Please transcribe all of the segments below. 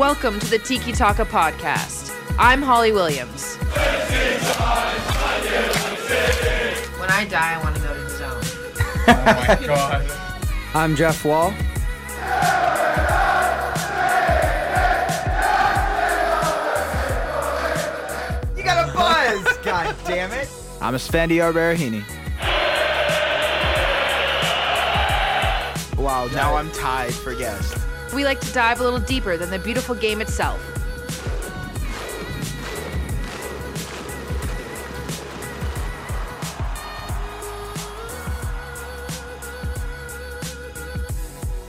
Welcome to the Tiki Talka podcast. I'm Holly Williams. When I die, I want to go to the zone. Oh my god. I'm Jeff Wall. You got a buzz! God damn it! I'm Esfandiar Baraheni. Wow, now I'm tied for guest. We like to dive a little deeper than the beautiful game itself.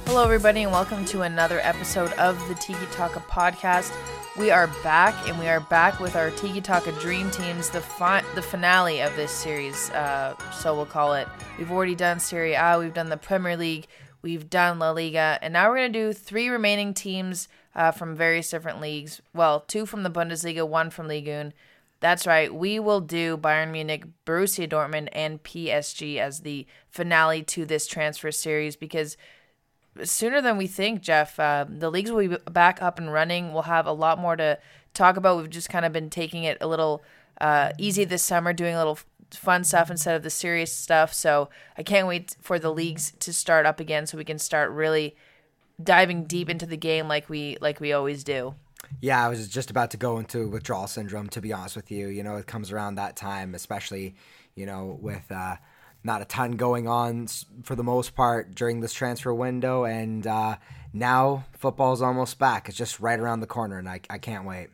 Hello, everybody, and welcome to another episode of the Tiki Talka podcast. We are back, and we are back with our Tiki Talka Dream Teams, the fi- the finale of this series. Uh, so we'll call it. We've already done Serie A, we've done the Premier League, we've done La Liga, and now we're gonna do three remaining teams uh, from various different leagues. Well, two from the Bundesliga, one from Ligue 1. That's right. We will do Bayern Munich, Borussia Dortmund, and PSG as the finale to this transfer series because sooner than we think, Jeff. Uh, the leagues will be back up and running. We'll have a lot more to talk about. We've just kind of been taking it a little uh, easy this summer, doing a little fun stuff instead of the serious stuff. So I can't wait for the leagues to start up again, so we can start really diving deep into the game like we like we always do. Yeah, I was just about to go into withdrawal syndrome. To be honest with you, you know, it comes around that time, especially, you know, with uh, not a ton going on for the most part during this transfer window, and uh, now football's almost back. It's just right around the corner, and I, I can't wait.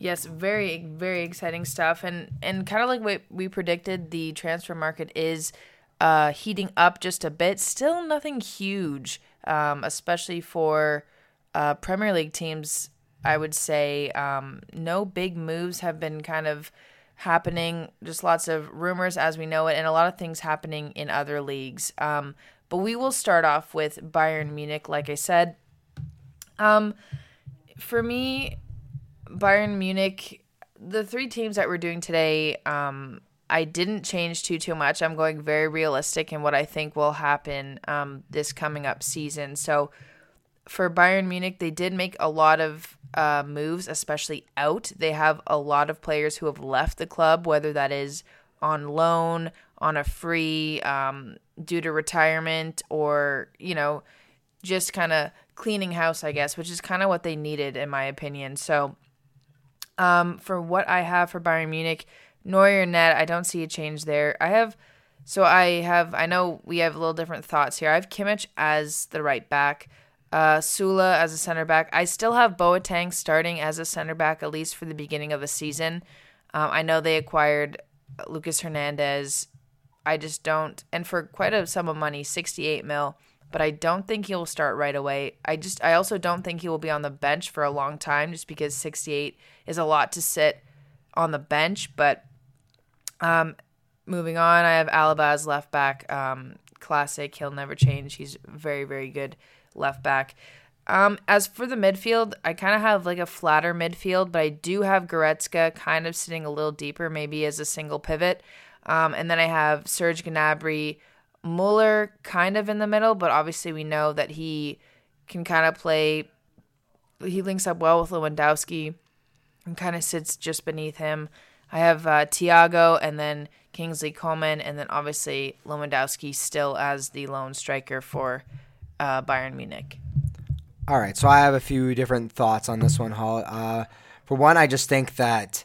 Yes, very very exciting stuff, and and kind of like what we predicted, the transfer market is uh, heating up just a bit. Still nothing huge, um, especially for uh, Premier League teams. I would say um, no big moves have been kind of happening. Just lots of rumors as we know it, and a lot of things happening in other leagues. Um, but we will start off with Bayern Munich, like I said. Um, for me, Bayern Munich, the three teams that we're doing today, um, I didn't change too too much. I'm going very realistic in what I think will happen um, this coming up season. So for Bayern Munich, they did make a lot of uh, moves, especially out. They have a lot of players who have left the club, whether that is on loan, on a free, um, due to retirement, or you know, just kind of cleaning house, I guess, which is kind of what they needed, in my opinion. So um, for what I have for Bayern Munich, Neuer net, I don't see a change there. I have, so I have, I know we have a little different thoughts here. I have Kimmich as the right back, uh, Süle as a center back. I still have Boateng starting as a center back at least for the beginning of the season. Um, I know they acquired Lucas Hernandez. I just don't, and for quite a sum of money, 68 mil. But I don't think he will start right away. I just, I also don't think he will be on the bench for a long time, just because 68 is a lot to sit on the bench. But um, moving on, I have Alaba as left back. Um, classic. He'll never change. He's very, very good left back. Um, as for the midfield, I kind of have like a flatter midfield, but I do have Goretzka kind of sitting a little deeper, maybe as a single pivot. Um, and then I have Serge Gnabry, Muller kind of in the middle, but obviously we know that he can kind of play. He links up well with Lewandowski and kind of sits just beneath him. I have uh, Thiago and then Kingsley Coman, and then obviously Lewandowski still as the lone striker for uh, Bayern Munich. All right, so I have a few different thoughts on this one, Hall. Uh, for one, I just think that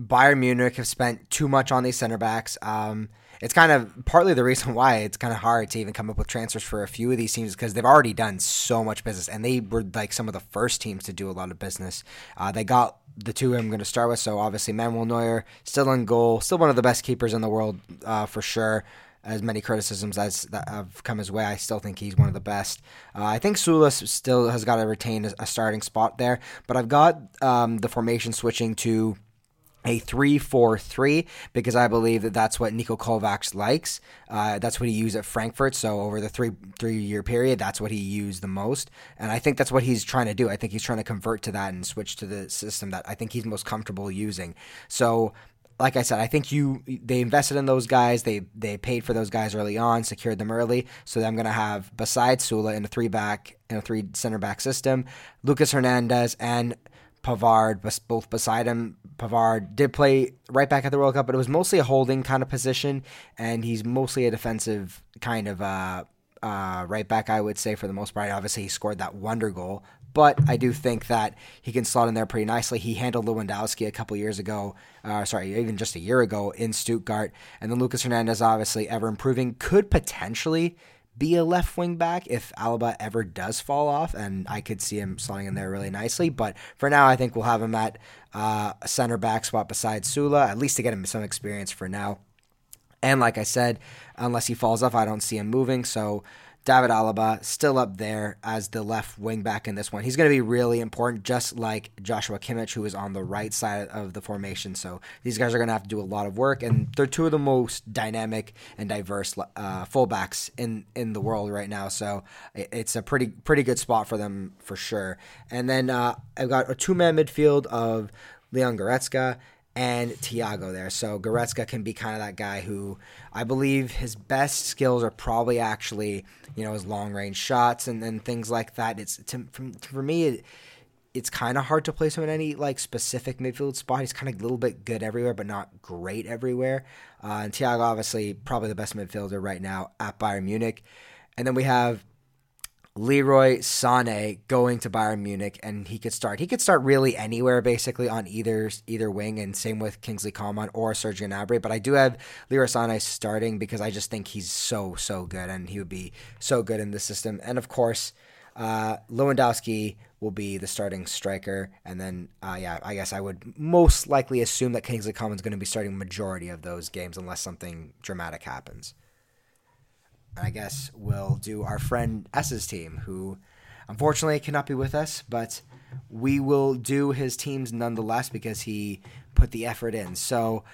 Bayern Munich have spent too much on these center backs. Um, it's kind of partly the reason why it's kind of hard to even come up with transfers for a few of these teams because they've already done so much business and they were like some of the first teams to do a lot of business. Uh, they got the two I'm going to start with. So obviously Manuel Neuer still in goal, still one of the best keepers in the world uh, for sure. As many criticisms as that have come his way, I still think he's one of the best. Uh, I think Sulis still has got to retain a, starting spot there, but I've got um, the formation switching to a 3-4-3 because I believe that that's what Niko Kovacs likes. Uh, that's what he used at Frankfurt. So over the three three year period, that's what he used the most, and I think that's what he's trying to do. I think he's trying to convert to that and switch to the system that I think he's most comfortable using. So like I said, I think you they invested in those guys. They they paid for those guys early on, secured them early. So I'm going to have besides Süle in a three back in a three center back system, Lucas Hernandez and Pavard both beside him. Pavard did play right back at the World Cup, but it was mostly a holding kind of position, and he's mostly a defensive kind of uh, uh, right back, I would say, for the most part. Obviously, he scored that wonder goal, but I do think that he can slot in there pretty nicely. He handled Lewandowski a couple years ago, uh, sorry, even just a year ago in Stuttgart. And then Lucas Hernandez, obviously, ever improving, could potentially be a left wing back if Alaba ever does fall off, and I could see him slotting in there really nicely. But for now, I think we'll have him at uh, a center back spot beside Süle, at least to get him some experience for now. And like I said, unless he falls off, I don't see him moving. So David Alaba still up there as the left wing back in this one. He's going to be really important, just like Joshua Kimmich, who is on the right side of the formation. So these guys are going to have to do a lot of work, and they're two of the most dynamic and diverse uh, fullbacks in in the world right now. So it's a pretty pretty good spot for them for sure. And then uh, I've got a two man midfield of Leon Goretzka and Thiago there. So Goretzka can be kind of that guy who I believe his best skills are probably actually, you know, his long range shots and, and things like that. It's to, for, for me, it, it's kind of hard to place him in any like specific midfield spot. He's kind of a little bit good everywhere, but not great everywhere. Uh, and Thiago, obviously, probably the best midfielder right now at Bayern Munich. And then we have Leroy Sané going to Bayern Munich, and he could start. He could start really anywhere, basically on either either wing, and same with Kingsley Coman or Sergio Gnabry. But I do have Leroy Sané starting because I just think he's so so good, and he would be so good in the system. And of course, uh, Lewandowski will be the starting striker, and then uh, yeah, I guess I would most likely assume that Kingsley Coman is going to be starting majority of those games unless something dramatic happens. I guess we'll do our friend S's team, who unfortunately cannot be with us, but we will do his teams nonetheless because he put the effort in. So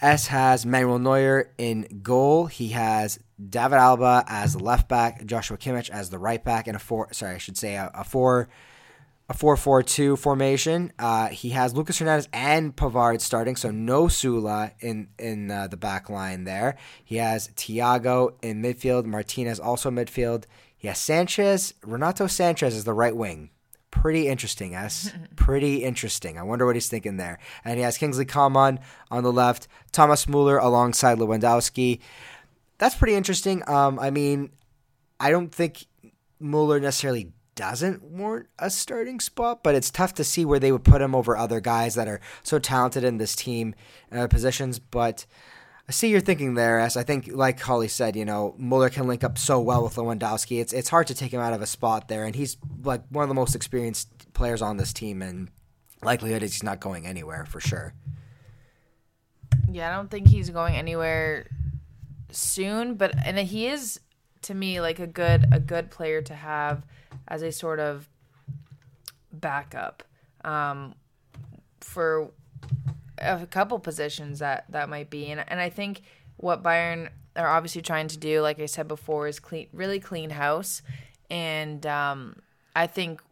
S has Manuel Neuer in goal. He has David Alaba as the left back, Joshua Kimmich as the right back, and a four. Sorry, I should say a, a four a 4-4-2 formation. Uh, he has Lucas Hernandez and Pavard starting, so no Süle in in uh, the back line there. He has Thiago in midfield, Martinez also midfield. He has Sanches, Renato Sanches is the right wing. Pretty interesting, S. Pretty interesting. I wonder what he's thinking there. And he has Kingsley Coman on the left, Thomas Muller alongside Lewandowski. That's pretty interesting. Um, I mean, I don't think Muller necessarily doesn't warrant a starting spot, but it's tough to see where they would put him over other guys that are so talented in this team uh, positions. But I see you're thinking there, as I think, like Holly said, you know, Muller can link up so well with Lewandowski. It's it's hard to take him out of a spot there, and he's like one of the most experienced players on this team, and likelihood is he's not going anywhere for sure. Yeah, I don't think he's going anywhere soon, but and he is to me like a good a good player to have as a sort of backup um, for a couple positions that that might be. And and I think what Bayern are obviously trying to do like I said before is clean really clean house. And um, I think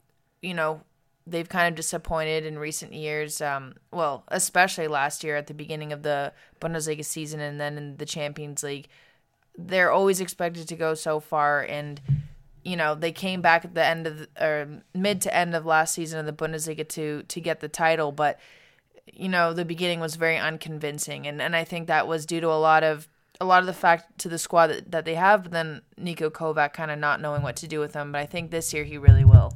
you know they've kind of disappointed in recent years um, well especially last year at the beginning of the Bundesliga season and then in the Champions League. They're always expected to go so far and you know they came back at the end of the, or mid to end of last season of the Bundesliga to to get the title, but you know the beginning was very unconvincing, and and I think that was due to a lot of a lot of the fact to the squad that, that they have, but then Niko Kovac kind of not knowing what to do with them. But I think this year he really will.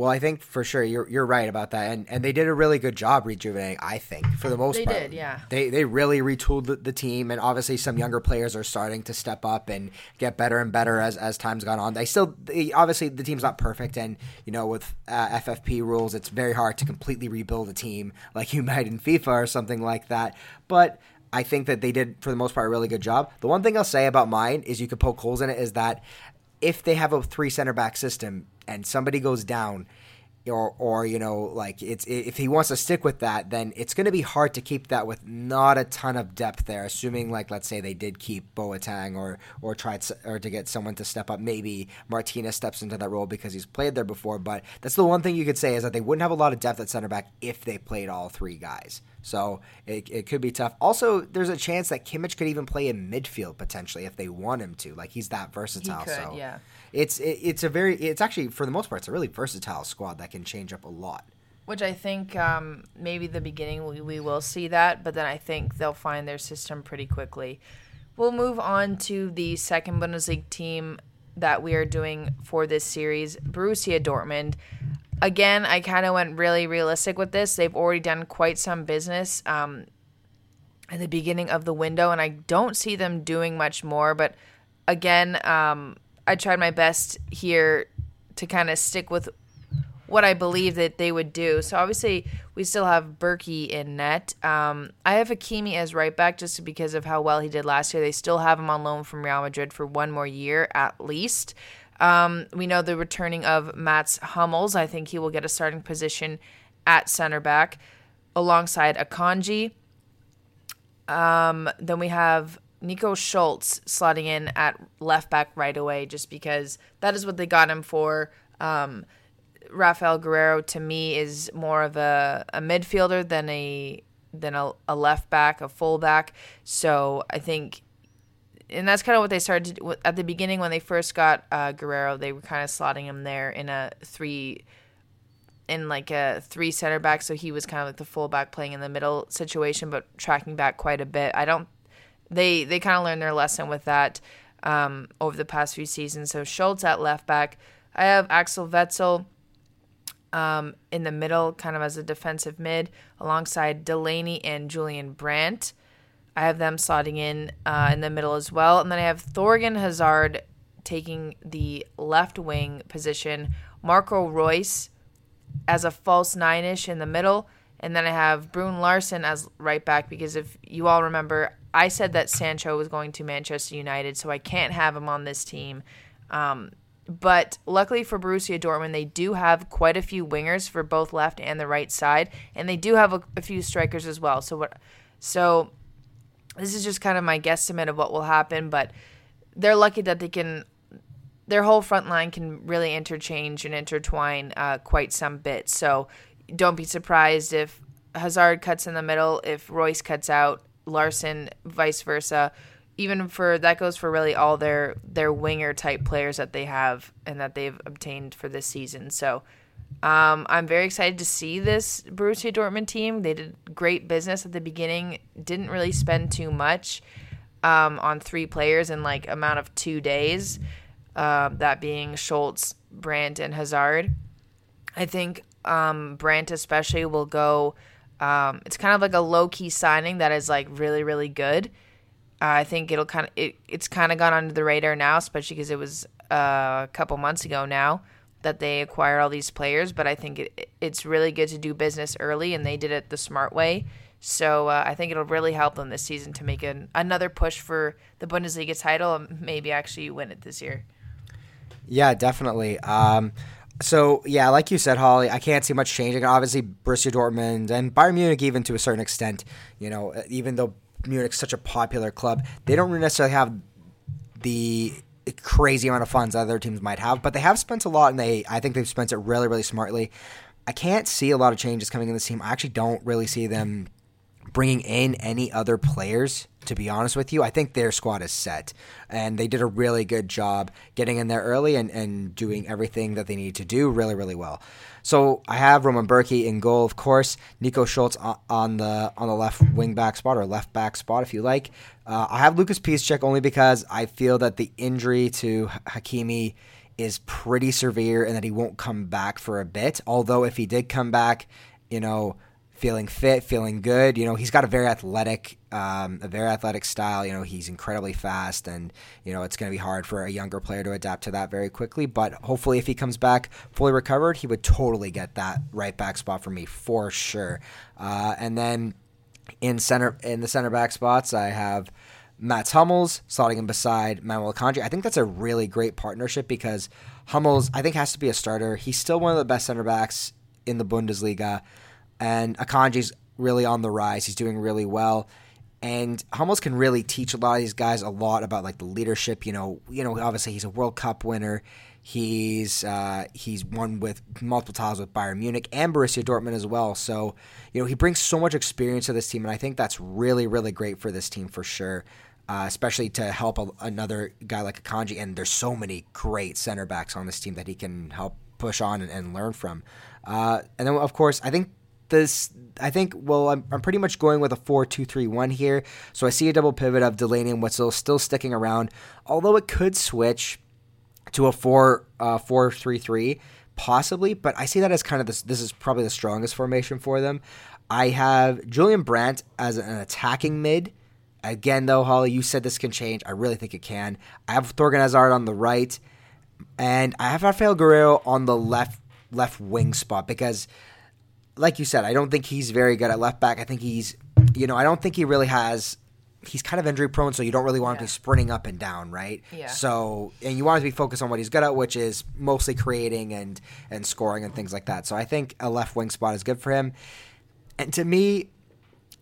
Well, I think for sure you're you're right about that, and and they did a really good job rejuvenating. I think for the most they part, they did, yeah. They they really retooled the, the, team, and obviously some younger players are starting to step up and get better and better as as time's gone on. They still they, obviously the team's not perfect, and you know with uh, FFP rules, it's very hard to completely rebuild a team like you might in FIFA or something like that. But I think that they did for the most part a really good job. The one thing I'll say about mine is you could poke holes in it is that if they have a three center back system and somebody goes down or or you know like it's if he wants to stick with that then it's going to be hard to keep that with not a ton of depth there assuming like let's say they did keep Boateng or or tried or to get someone to step up maybe Martinez steps into that role because he's played there before but that's the one thing you could say is that they wouldn't have a lot of depth at center back if they played all three guys So it, it could be tough. Also, there's a chance that Kimmich could even play in midfield potentially if they want him to. Like he's that versatile. could, so yeah. It's it, it's a very it's actually for the most part it's a really versatile squad that can change up a lot. Which I think um, maybe the beginning we, we will see that, but then I think they'll find their system pretty quickly. We'll move on to the second Bundesliga team that we are doing for this series, Borussia Dortmund. Again, I kind of went really realistic with this. They've already done quite some business um, at the beginning of the window, and I don't see them doing much more. But again, um, I tried my best here to kind of stick with what I believe that they would do. So obviously, we still have Bürki in net. Um, I have Hakimi as right back just because of how well he did last year. They still have him on loan from Real Madrid for one more year at least. Um, we know the returning of Mats Hummels. I think he will get a starting position at center back alongside Akanji. Um, then we have Nico Schulz slotting in at left back right away, just because that is what they got him for. Um, Rafael Guerreiro to me is more of a, a midfielder than a than a, a left back, a full back. So I think, and that's kind of what they started to do at the beginning when they first got uh, Guerreiro. They were kind of slotting him there in a three, in like a three center back. So he was kind of like the full back playing in the middle situation, but tracking back quite a bit. I don't. They they kind of learned their lesson with that um, over the past few seasons. So Schulz at left back. I have Axel Witsel um, in the middle, kind of as a defensive mid, alongside Delaney and Julian Brandt. I have them slotting in uh, in the middle as well. And then I have Thorgan Hazard taking the left wing position, Marco Reus as a false nine ish in the middle. And then I have Bruun Larsen as right back because if you all remember, I said that Sancho was going to Manchester United, so I can't have him on this team. Um, but luckily for Borussia Dortmund, they do have quite a few wingers for both left and the right side, and they do have a, a few strikers as well. So what? So this is just kind of my guesstimate of what will happen, but they're lucky that they can. Their whole front line can really interchange and intertwine uh, quite some bits. So don't be surprised if Hazard cuts in the middle, if Reus cuts out, Larsen, vice versa even for that goes for really all their their winger type players that they have and that they've obtained for this season. So um, I'm very excited to see this Borussia Dortmund team. They did great business at the beginning. Didn't really spend too much um, on three players in like amount of two days. Uh, that being Schulz, Brandt, and Hazard. I think um, Brandt especially will go. Um, it's kind of like a low key signing that is like really really good. I think it'll kind of it, it's kind of gone under the radar now, especially because it was uh, a couple months ago now that they acquired all these players. But I think it, it's really good to do business early, and they did it the smart way. So uh, I think it'll really help them this season to make an, another push for the Bundesliga title and maybe actually win it this year. Yeah, definitely. Um, so yeah, like you said, Holly, I can't see much changing. Obviously, Borussia Dortmund and Bayern Munich, even to a certain extent, you know, uh, even though Munich's such a popular club, they don't necessarily have the crazy amount of funds other teams might have, but they have spent a lot, and they I think they've spent it really, really smartly. I can't see a lot of changes coming in this team. I actually don't really see them bringing in any other players. To be honest with you, I think their squad is set, and they did a really good job getting in there early and, and doing everything that they need to do really, really well. So I have Roman Bürki in goal, of course. Nico Schulz on the on the left wing back spot or left back spot, if you like. Uh, I have Lucas Piszczek only because I feel that the injury to Hakimi is pretty severe and that he won't come back for a bit. Although if he did come back, you know, feeling fit, feeling good. You know, he's got a very athletic, um, a very athletic style. You know, he's incredibly fast, and you know it's going to be hard for a younger player to adapt to that very quickly. But hopefully, if he comes back fully recovered, he would totally get that right back spot for me for sure. Uh, and then in center in the center back spots, I have. Mats Hummels slotting him beside Manuel Akanji. I think that's a really great partnership because Hummels, I think, has to be a starter. He's still one of the best center backs in the Bundesliga and Akanji's really on the rise. He's doing really well. And Hummels can really teach a lot of these guys a lot about like the leadership. You know, you know, obviously he's a World Cup winner. He's uh, he's won with multiple titles with Bayern Munich and Borussia Dortmund as well. So you know he brings so much experience to this team, and I think that's really really great for this team for sure. Uh, especially to help a, another guy like Akanji, and there's so many great center backs on this team that he can help push on and, and learn from. Uh, and then of course I think this I think well I'm, I'm pretty much going with a 4-2-3-1 here. So I see a double pivot of Delaney and Witsel still sticking around, although it could switch to a 4 uh, 4-3-3 possibly, but I see that as kind of this this is probably the strongest formation for them. I have Julian Brandt as an attacking mid. Again, though, Holly, you said this can change. I really think it can. I have Thorgan Hazard on the right, and I have Rafael Guerreiro on the left left wing spot because like you said, I don't think he's very good at left back. I think he's, you know, I don't think he really has. He's kind of injury prone, so you don't really want yeah. him to be sprinting up and down, right? Yeah. So, and you want him to be focused on what he's good at, which is mostly creating and and scoring and things like that. So, I think a left wing spot is good for him. And to me,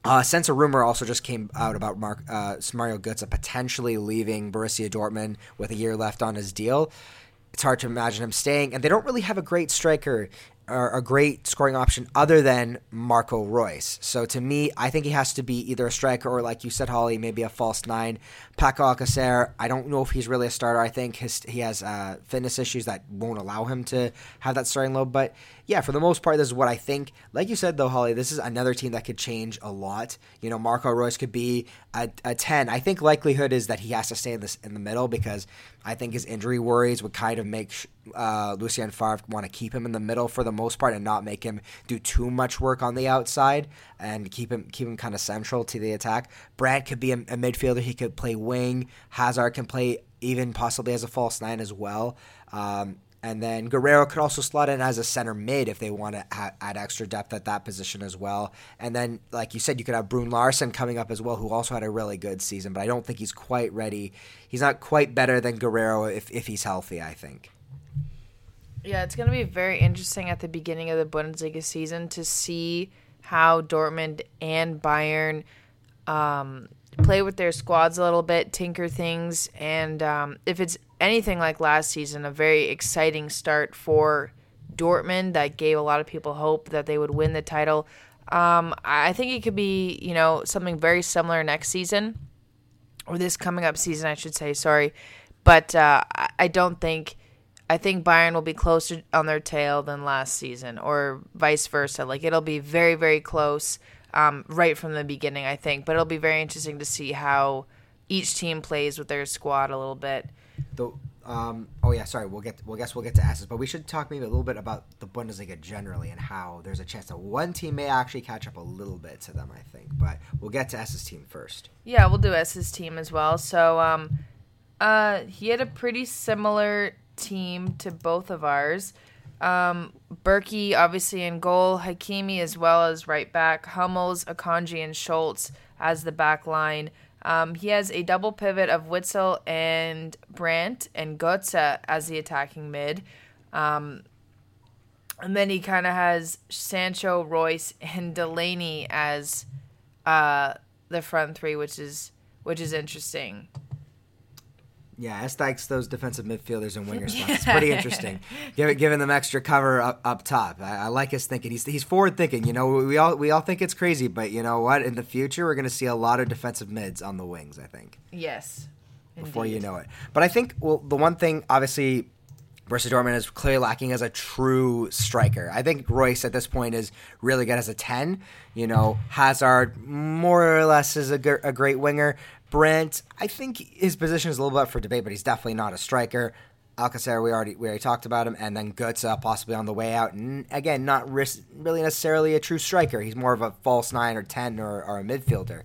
uh, since a rumor also just came out about Mark uh, Mario Götze potentially leaving Borussia Dortmund with a year left on his deal, it's hard to imagine him staying. And they don't really have a great striker are a great scoring option other than Marco Reus. So to me, I think he has to be either a striker or, like you said, Holly, maybe a false nine. Paco Alcacer, I don't know if he's really a starter. I think his, he has uh, fitness issues that won't allow him to have that starting load. But yeah, for the most part, this is what I think. Like you said, though, Holly, this is another team that could change a lot. You know, Marco Reus could be a, a 10. I think likelihood is that he has to stay in, this, in the middle because I think his injury worries would kind of make uh, Lucien Favre want to keep him in the middle for the most part and not make him do too much work on the outside and keep him keep him kind of central to the attack. Brandt could be a, a midfielder; he could play wing. Hazard can play even possibly as a false nine as well. Um, and then Guerreiro could also slot in as a center mid if they want to add extra depth at that position as well. And then, like you said, you could have Bruun Larsen coming up as well, who also had a really good season, but I don't think he's quite ready. He's not quite better than Guerreiro if, if he's healthy, I think. Yeah, it's going to be very interesting at the beginning of the Bundesliga season to see how Dortmund and Bayern um, play with their squads a little bit, tinker things, and um, if it's anything like last season, a very exciting start for Dortmund that gave a lot of people hope that they would win the title. Um, I think it could be, you know, something very similar next season, or this coming up season, I should say. Sorry, but uh, I don't think I think Bayern will be closer on their tail than last season, or vice versa. Like it'll be very, very close um, right from the beginning, I think. But it'll be very interesting to see how each team plays with their squad a little bit. The um, oh yeah, sorry. We'll get. Well, guess we'll get to S's, but we should talk maybe a little bit about the Bundesliga generally and how there's a chance that one team may actually catch up a little bit to them. I think, but we'll get to S's team first. Yeah, we'll do S's team as well. So, um, uh, he had a pretty similar team to both of ours. Um, Bürki obviously in goal, Hakimi as well as right back, Hummels, Akanji, and Schulz as the back line. Um, he has a double pivot of Witsel and Brandt and Götze as the attacking mid. Um, and then he kind of has Sancho, Reus, and Delaney as uh, the front three, which is which is interesting. Yeah, Estakes those defensive midfielders and winger spots. It's pretty interesting. Give, giving them extra cover up, up top. I, I, like his thinking. He's he's forward thinking. You know, we all we all think it's crazy, but you know what? In the future, we're going to see a lot of defensive mids on the wings. I think. Yes. Before indeed. you know it, but I think well, the one thing obviously. Borussia Dortmund is clearly lacking as a true striker. I think Reus at this point is really good as a 10. You know, Hazard more or less is a, g- a great winger, Brandt, I think his position is a little bit up for debate, but he's definitely not a striker. Alcacer, we already we already talked about him, and then Götze possibly on the way out. And again, not really necessarily a true striker. He's more of a false nine or ten or, or a midfielder.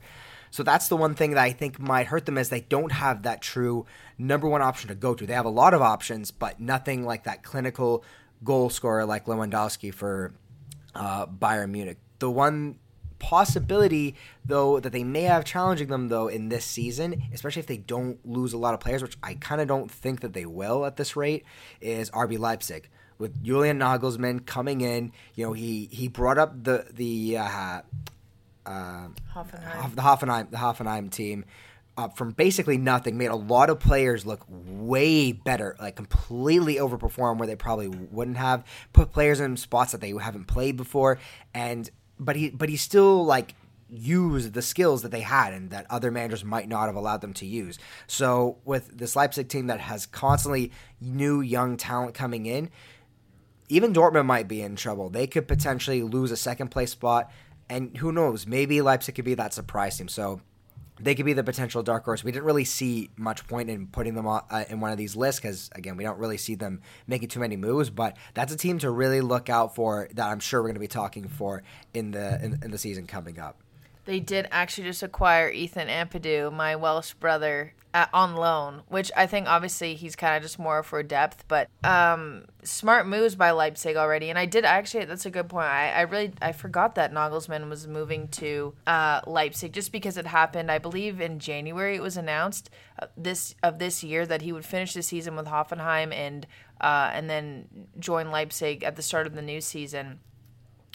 So that's the one thing that I think might hurt them is they don't have that true number one option to go to. They have a lot of options, but nothing like that clinical goal scorer like Lewandowski for uh, Bayern Munich. The one possibility though that they may have challenging them though in this season, especially if they don't lose a lot of players, which I kind of don't think that they will at this rate, is RB Leipzig with Julian Nagelsmann coming in. You know, he he brought up the the uh, uh, Hoffenheim. the Hoffenheim the Hoffenheim team uh, from basically nothing made a lot of players look way better, like completely overperform where they probably wouldn't have. Put players in spots that they haven't played before, and but he but he still like used the skills that they had and that other managers might not have allowed them to use. So with this Leipzig team that has constantly new young talent coming in, even Dortmund might be in trouble. They could potentially lose a second place spot, and who knows? Maybe Leipzig could be that surprise team. So they could be the potential dark horse. We didn't really see much point in putting them uh, in one of these lists because, again, we don't really see them making too many moves. But that's a team to really look out for that I'm sure we're going to be talking for in the in, in the season coming up. They did actually just acquire Ethan Ampadu, my Welsh brother, on loan, which I think obviously he's kind of just more for depth, but um, smart moves by Leipzig already. And I did actually, that's a good point. I, I really, I forgot that Nagelsmann was moving to uh, Leipzig just because it happened. I believe in January it was announced uh, this of this year that he would finish the season with Hoffenheim and uh, and then join Leipzig at the start of the new season.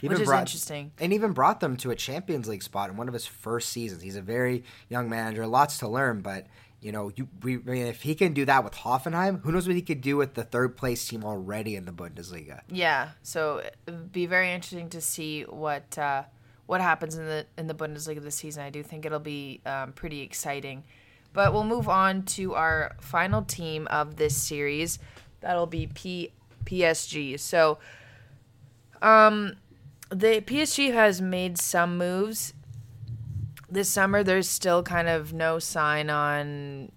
Which is interesting. And even brought them to a Champions League spot in one of his first seasons. He's a very young manager, lots to learn, but you know, you, we, I mean, if he can do that with Hoffenheim, who knows what he could do with the third place team already in the Bundesliga? Yeah, so it'd be very interesting to see what uh, what happens in the in the Bundesliga this season. I do think it'll be um, pretty exciting. But we'll move on to our final team of this series. That'll be P- PSG. So, um, the PSG has made some moves this summer. There's still kind of no sign on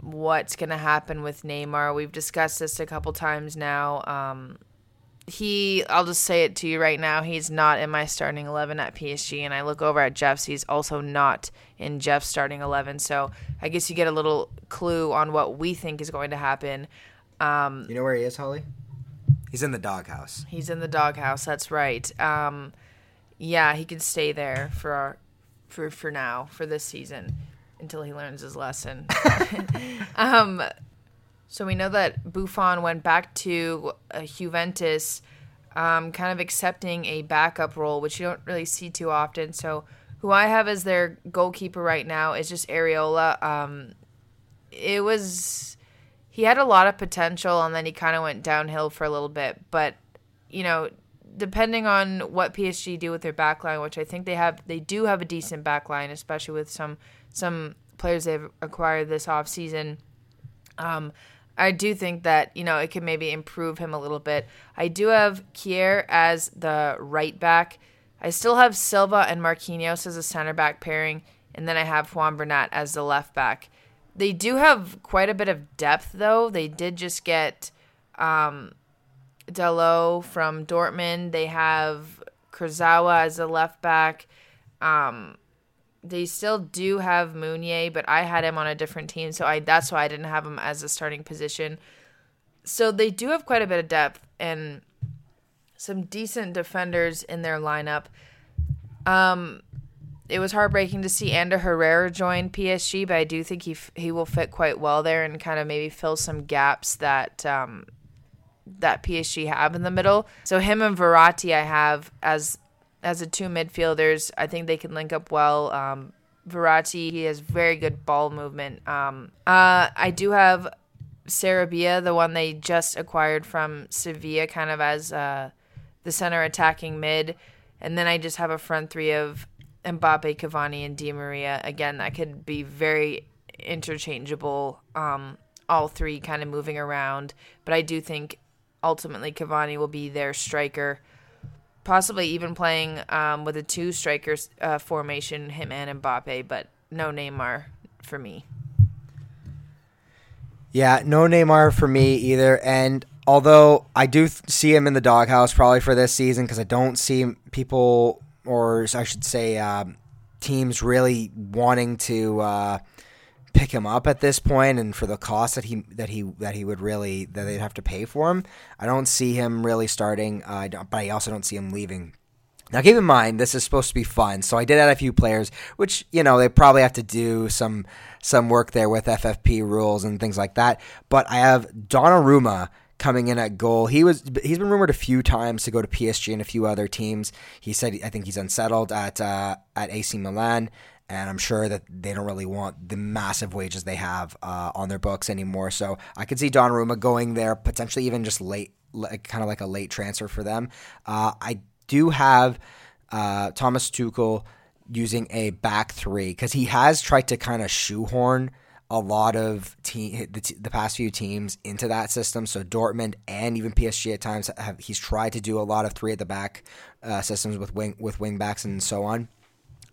what's going to happen with Neymar. We've discussed this a couple times now. Um, he, I'll just say it to you right now, he's not in my starting 11 at PSG. And I look over at Jeff's, he's also not in Jeff's starting 11. So I guess you get a little clue on what we think is going to happen. Um, you know where he is, Holly? He's in the doghouse. He's in the doghouse. That's right. Um, yeah, he can stay there for our, for for now for this season until he learns his lesson. um, so we know that Buffon went back to uh, Juventus, um, kind of accepting a backup role, which you don't really see too often. So who I have as their goalkeeper right now is just Areola. Um, it was he had a lot of potential, and then he kind of went downhill for a little bit. But you know, depending on what PSG do with their backline, which I think they have, they do have a decent backline, especially with some some players they've acquired this off season. Um, I do think that you know it could maybe improve him a little bit. I do have Kehrer as the right back. I still have Silva and Marquinhos as a center back pairing, and then I have Juan Bernat as the left back. They do have quite a bit of depth, though. They did just get um, Diallo from Dortmund. They have Kurzawa as a left back. Um, they still do have Meunier, but I had him on a different team, so I that's why I didn't have him as a starting position. So they do have quite a bit of depth and some decent defenders in their lineup. Um, it was heartbreaking to see Ander Herrera join PSG, but I do think he f- he will fit quite well there and kind of maybe fill some gaps that um, that PSG have in the middle. So him and Verratti I have as as the two midfielders. I think they can link up well. Um, Verratti he has very good ball movement. Um, uh, I do have Sarabia, the one they just acquired from Sevilla, kind of as uh, the center attacking mid, and then I just have a front three of Mbappe, Cavani, and Di Maria. Again, that could be very interchangeable. Um, all three kind of moving around, but I do think ultimately Cavani will be their striker, possibly even playing um, with a two strikers uh, formation, him and Mbappe, but no Neymar for me. Yeah, no Neymar for me either. And although I do th- see him in the doghouse probably for this season because I don't see people, or I should say, um, teams really wanting to uh, pick him up at this point, and for the cost that he that he that he would really that they'd have to pay for him, I don't see him really starting. Uh, but I also don't see him leaving. Now, keep in mind this is supposed to be fun, so I did add a few players, which you know they probably have to do some some work there with FFP rules and things like that. But I have Donnarumma coming in at goal. He was he's been rumored a few times to go to PSG and a few other teams. He said I think he's unsettled at uh, at AC Milan, and I'm sure that they don't really want the massive wages they have uh, on their books anymore. So I could see Donnarumma going there, potentially even just late, kind of like a late transfer for them. Uh, I do have uh, Thomas Tuchel using a back three because he has tried to kind of shoehorn a lot of the, the, past few teams into that system. So Dortmund and even PSG at times have he's tried to do a lot of three at the back uh, systems with wing with wing backs and so on.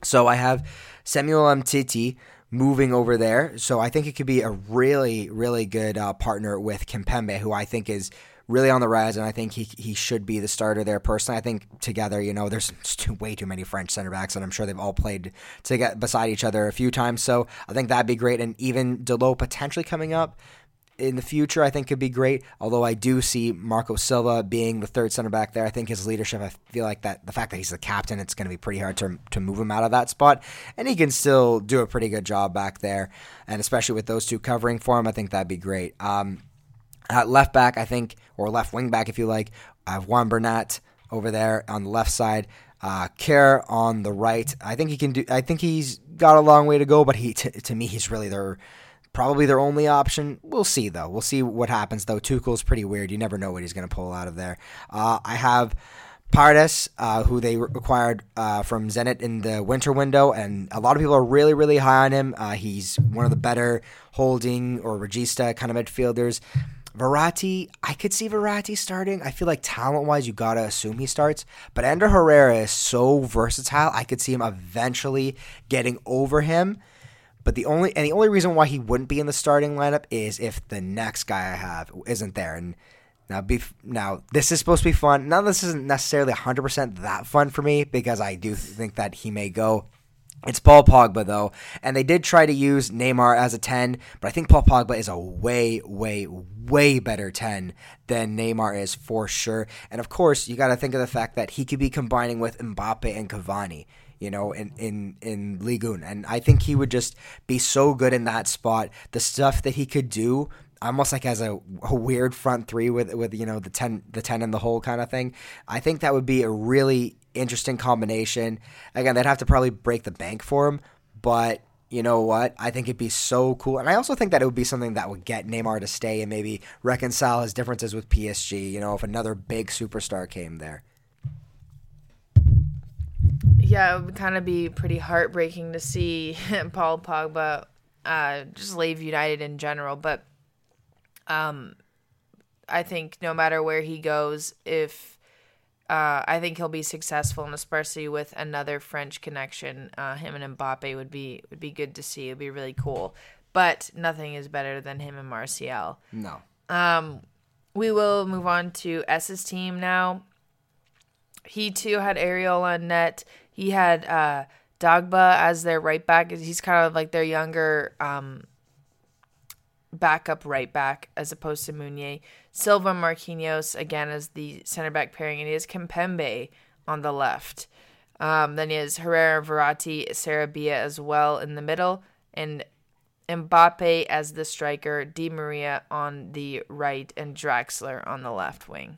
So I have Samuel Umtiti moving over there. So I think it could be a really really good uh, partner with Kimpembe, who I think is really on the rise, and I think he he should be the starter there. Personally, I think together, you know, there's too, way too many French center backs, and I'm sure they've all played to get beside each other a few times. So I think that'd be great, and even Diallo potentially coming up in the future, I think could be great. Although I do see Marco Silva being the third center back there. I think his leadership. I feel like that the fact that he's the captain, it's going to be pretty hard to to move him out of that spot, and he can still do a pretty good job back there. And especially with those two covering for him, I think that'd be great. Um, at left back, I think, or left wing back, if you like, I have Juan Bernat over there on the left side. Uh, Kehrer on the right. I think he can do. I think he's got a long way to go, but he t- to me he's really their probably their only option. We'll see though. We'll see what happens though. Tuchel's pretty weird. You never know what he's going to pull out of there. Uh, I have Paredes, uh, who they acquired uh, from Zenit in the winter window, and a lot of people are really, really high on him. Uh, he's one of the better holding or regista kind of midfielders. Verratti, I could see Verratti starting. I feel like talent wise, you gotta assume he starts. But Ander Herrera is so versatile. I could see him eventually getting over him. But the only and the only reason why he wouldn't be in the starting lineup is if the next guy I have isn't there. And now, be, now this is supposed to be fun. Now, this isn't necessarily 100% that fun for me because I do think that he may go it's Paul Pogba though, and they did try to use Neymar as a 10, but I think Paul Pogba is a way, way, way better 10 than Neymar is for sure. And of course, you got to think of the fact that he could be combining with Mbappe and Cavani, you know, in in in Ligue 1. and I think he would just be so good in that spot. The stuff that he could do almost like as a, a, weird front three with with you know the ten the ten in the hole kind of thing. I think that would be a really interesting combination. Again, they'd have to probably break the bank for him, but you know what? I think it'd be so cool. And I also think that it would be something that would get Neymar to stay and maybe reconcile his differences with PSG, you know, if another big superstar came there. Yeah, it would kind of be pretty heartbreaking to see Paul Pogba uh, just leave United in general. But um, I think no matter where he goes, if uh, I think he'll be successful, and especially with another French connection, uh, him and Mbappe would be would be good to see. It'd be really cool. But nothing is better than him and Martial. No. Um, we will move on to S's team now. He too had Areola on net. He had uh, Dagba as their right back. He's kind of like their younger um, backup right back as opposed to Meunier. Silva Marquinhos again as the center back pairing, and he has Kimpembe on the left. Um, then he has Herrera, Verratti, Sarabia as well in the middle, and Mbappe as the striker, Di Maria on the right, and Draxler on the left wing.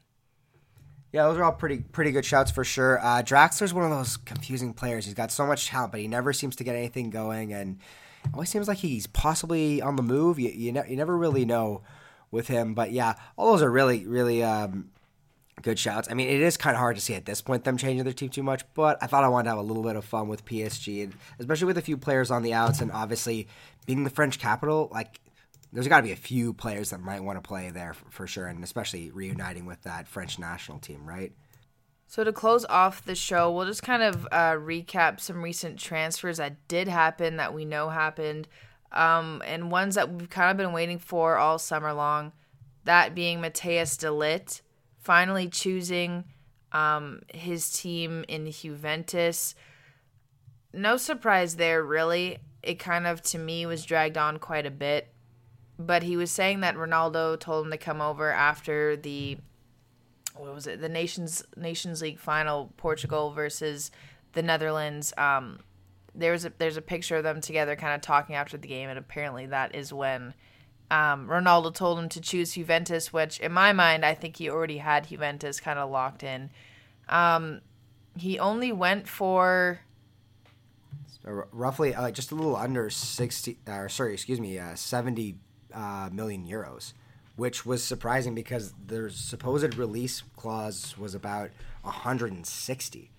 Yeah, those are all pretty pretty good shouts for sure. Uh, Draxler's one of those confusing players. He's got so much talent, but he never seems to get anything going, and always seems like he's possibly on the move. You you, ne- you never really know with him, but yeah, all those are really really um, good shouts. I mean, it is kind of hard to see at this point them changing their team too much, but I thought I wanted to have a little bit of fun with PSG, and especially with a few players on the outs, and obviously being the French capital, like there's got to be a few players that might want to play there for, for sure, and especially reuniting with that French national team, right? So to close off the show, we'll just kind of uh, recap some recent transfers that did happen that we know happened, um, and ones that we've kind of been waiting for all summer long. That being Matthias de Ligt, finally choosing um, his team in Juventus. No surprise there, really. It kind of, to me, was dragged on quite a bit. But he was saying that Ronaldo told him to come over after the what was it? The Nations Nations League final, Portugal versus the Netherlands. Um, there's a there's a picture of them together, kind of talking after the game, and apparently that is when Um, Ronaldo told him to choose Juventus, which in my mind, I think he already had Juventus kind of locked in. Um, he only went for roughly uh, just a little under 60 uh, sorry excuse me uh, 70 uh, million euros which was surprising because their supposed release clause was about 160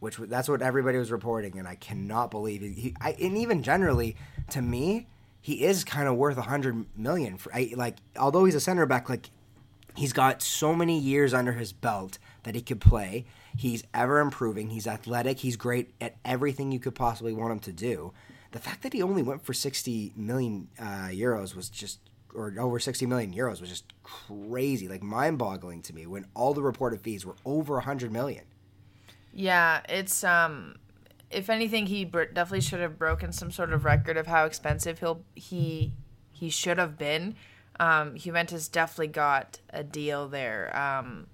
which that's what everybody was reporting and i cannot believe it. he I, and even generally to me he is kind of worth 100 million for I, like although he's a center back like he's got so many years under his belt that he could play. He's ever improving. He's athletic. He's great at everything you could possibly want him to do. The fact that he only went for 60 million uh, euros was just, or over 60 million euros was just crazy, like mind boggling to me when all the reported fees were over 100 million. Yeah, it's um if anything he definitely should have broken some sort of record of how expensive he'll he he should have been. Um Juventus definitely got a deal there. Um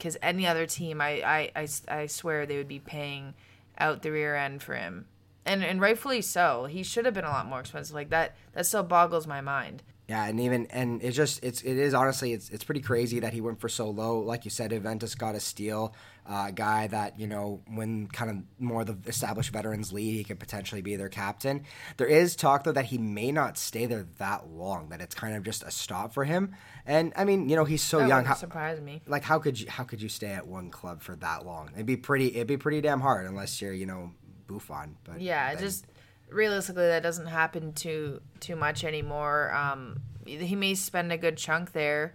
cuz any other team I I I swear they would be paying out the rear end for him. And and rightfully so. He should have been a lot more expensive. Like that that still boggles my mind. Yeah, and even and it's just it's it is honestly it's it's pretty crazy that he went for so low. Like you said, Juventus got a steal, uh, guy that you know when kind of more the established veterans leave, he could potentially be their captain. There is talk though that he may not stay there that long. That it's kind of just a stop for him. And I mean, you know, he's so That young. How, surprise me. like how could you how could you stay at one club for that long? It'd be pretty it'd be pretty damn hard unless you're you know Buffon. But Yeah, then- just realistically that doesn't happen too too much anymore. Um, he may spend a good chunk there,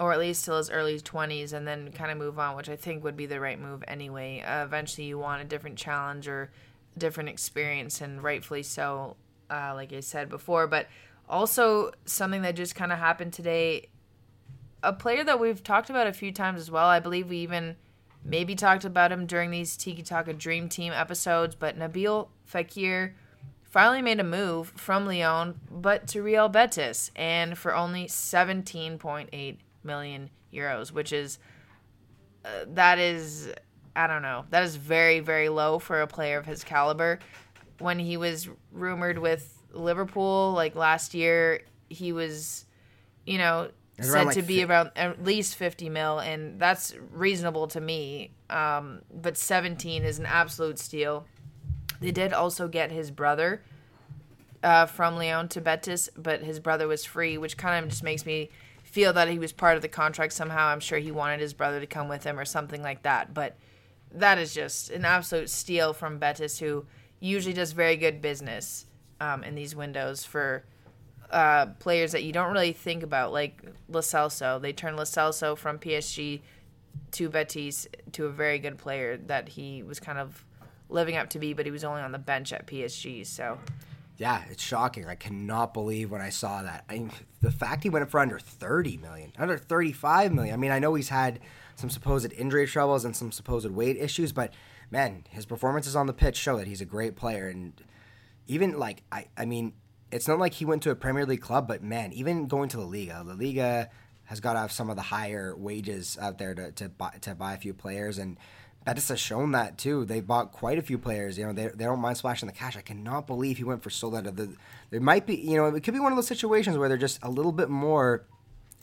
or at least till his early twenties, and then kind of move on, which I think would be the right move anyway. Uh, eventually, you want a different challenge or different experience, and rightfully so, uh, like I said before. But also something that just kind of happened today. A player that we've talked about a few times as well. I believe we even maybe talked about him during these Tiki Talka Dream Team episodes, but Nabil Fekir finally made a move from Lyon, but to Real Betis, and for only 17.8 million euros, which is uh, that is I don't know that is very very low for a player of his caliber. When he was rumored with Liverpool like last year, he was you know was said like, to be fi- around at least 50 mil and that's reasonable to me um, but 17 is an absolute steal they did also get his brother uh, from Lyon to Betis, but his brother was free, which kind of just makes me feel that he was part of the contract somehow. I'm sure he wanted his brother to come with him or something like that. But that is just an absolute steal from Betis, who usually does very good business um, in these windows for uh, players that you don't really think about, like Lo Celso. They turned Lo Celso from PSG to Betis to a very good player that he was kind of living up to be, but he was only on the bench at PSG. So Yeah, it's shocking. I cannot believe when I saw that. I mean, the fact he went for under 30 million, under 35 million. I mean, I know he's had some supposed injury troubles and some supposed weight issues, but man, his performances on the pitch show that he's a great player. And even like, I, I mean, it's not like he went to a Premier League club, but man, even going to La Liga, La Liga has got to have some of the higher wages out there to, to buy to buy a few players and. Betis has shown that too. They bought quite a few players. You know, they, they don't mind splashing the cash. I cannot believe he went for so little. The, there might be, you know, it could be one of those situations where they're just a little bit more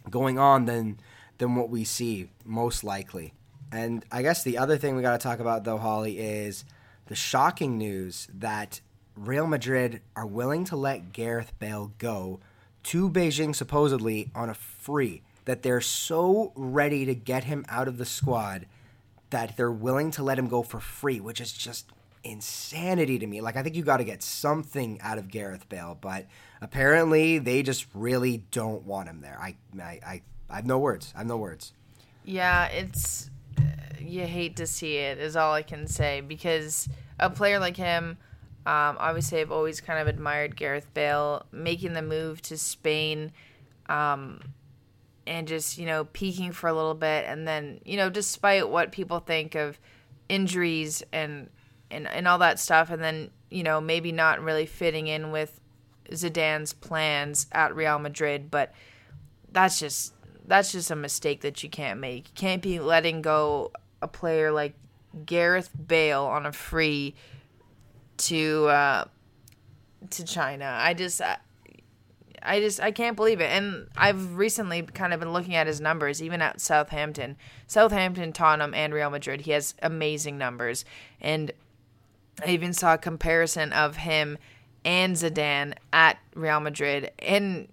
going on than than what we see most likely. And I guess the other thing we got to talk about though, Holly, is the shocking news that Real Madrid are willing to let Gareth Bale go to Beijing supposedly on a free. That they're so ready to get him out of the squad that they're willing to let him go for free, which is just insanity to me. Like I think you got to get something out of Gareth Bale, but apparently they just really don't want him there. I I I, I have no words. I have no words. Yeah, it's uh, you hate to see it is all I can say because a player like him, um, obviously I've always kind of admired Gareth Bale making the move to Spain, um, and just you know peaking for a little bit, and then you know despite what people think of injuries and and and all that stuff, and then you know maybe not really fitting in with Zidane's plans at Real Madrid, but that's just that's just a mistake that you can't make. You can't be letting go a player like Gareth Bale on a free to uh, to China. I just I, I just I can't believe it. And I've recently kind of been looking at his numbers, even at Southampton, Southampton, Tottenham, and Real Madrid. He has amazing numbers, and I even saw a comparison of him and Zidane at Real Madrid, and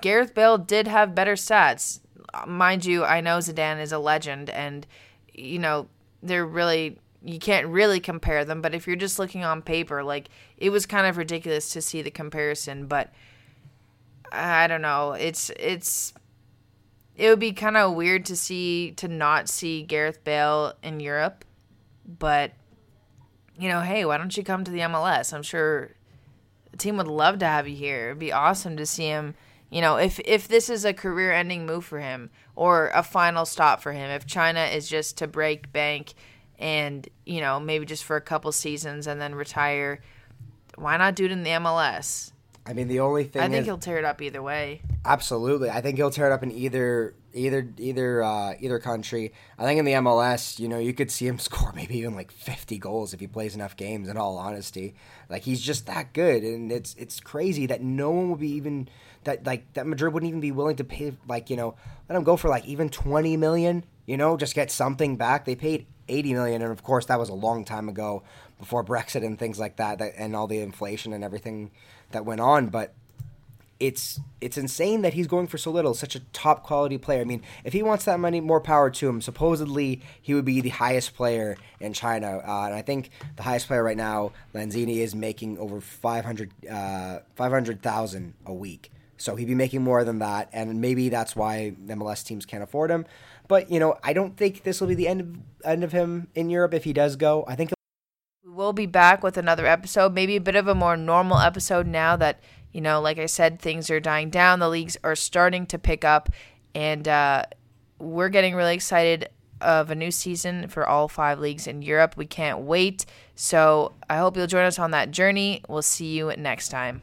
Gareth Bale did have better stats. Mind you, I know Zidane is a legend, and you know they're really you can't really compare them. But if you're just looking on paper, like it was kind of ridiculous to see the comparison, but I don't know. It's it's it would be kind of weird to see to not see Gareth Bale in Europe, but you know, hey, why don't you come to the MLS? I'm sure the team would love to have you here. It'd be awesome to see him. You know, if if this is a career-ending move for him or a final stop for him, if China is just to break bank and you know maybe just for a couple seasons and then retire, why not do it in the MLS? I mean, the only thing I think is, he'll tear it up either way. Absolutely, I think he'll tear it up in either either either uh, either country. I think in the MLS, you know, you could see him score maybe even like fifty goals if he plays enough games. In all honesty, like he's just that good, and it's it's crazy that no one would be even that like that Madrid wouldn't even be willing to pay like you know let him go for like even twenty million. You know, just get something back. They paid eighty million, and of course that was a long time ago before Brexit and things like that, that and all the inflation and everything that went on, but it's it's insane that he's going for so little. Such a top quality player. I mean, if he wants that money, more power to him. Supposedly, he would be the highest player in China, uh, and I think the highest player right now, Lanzini, is making over 500 uh, 500,000 a week. So he'd be making more than that, and maybe that's why MLS teams can't afford him. But you know, I don't think this will be the end of end of him in Europe if he does go. I think We will be back with another episode, maybe a bit of a more normal episode now that, you know, like I said, things are dying down, the leagues are starting to pick up, and uh, we're getting really excited of a new season for all five leagues in Europe. We can't wait. So I hope you'll join us on that journey. We'll see you next time.